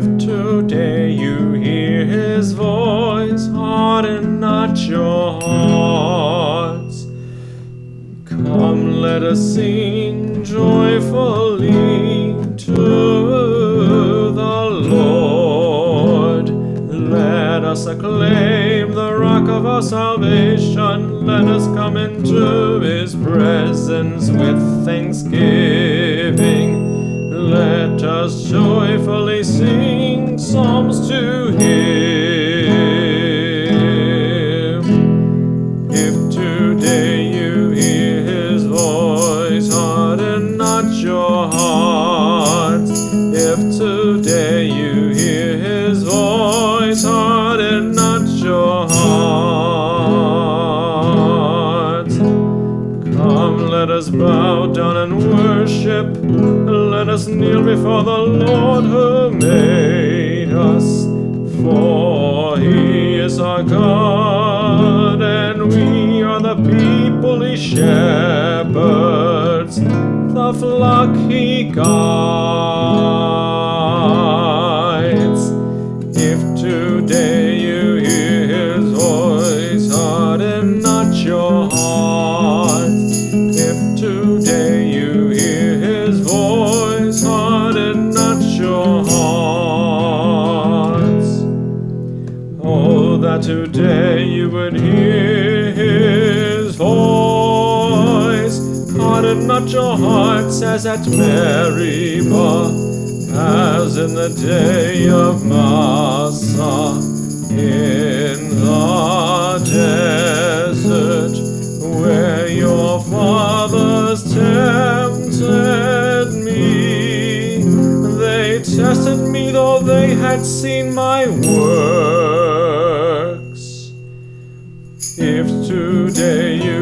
If today you hear his voice, harden not your hearts. Come, let us sing joyfully to the Lord. Let us acclaim the rock of our salvation. Let us come into his presence with thanksgiving. Us joyfully sing psalms to him. If today you hear his voice, harden not your heart. If today you hear his voice, harden us bow down and worship. Let us kneel before the Lord who made us. For he is our God, and we are the people he shepherds, the flock he guides. Today you would hear his voice. Harden not your hearts as at Meribah, as in the day of Massah, in the desert, where your fathers tempted me. They tested me, though they had seen my works. Today. you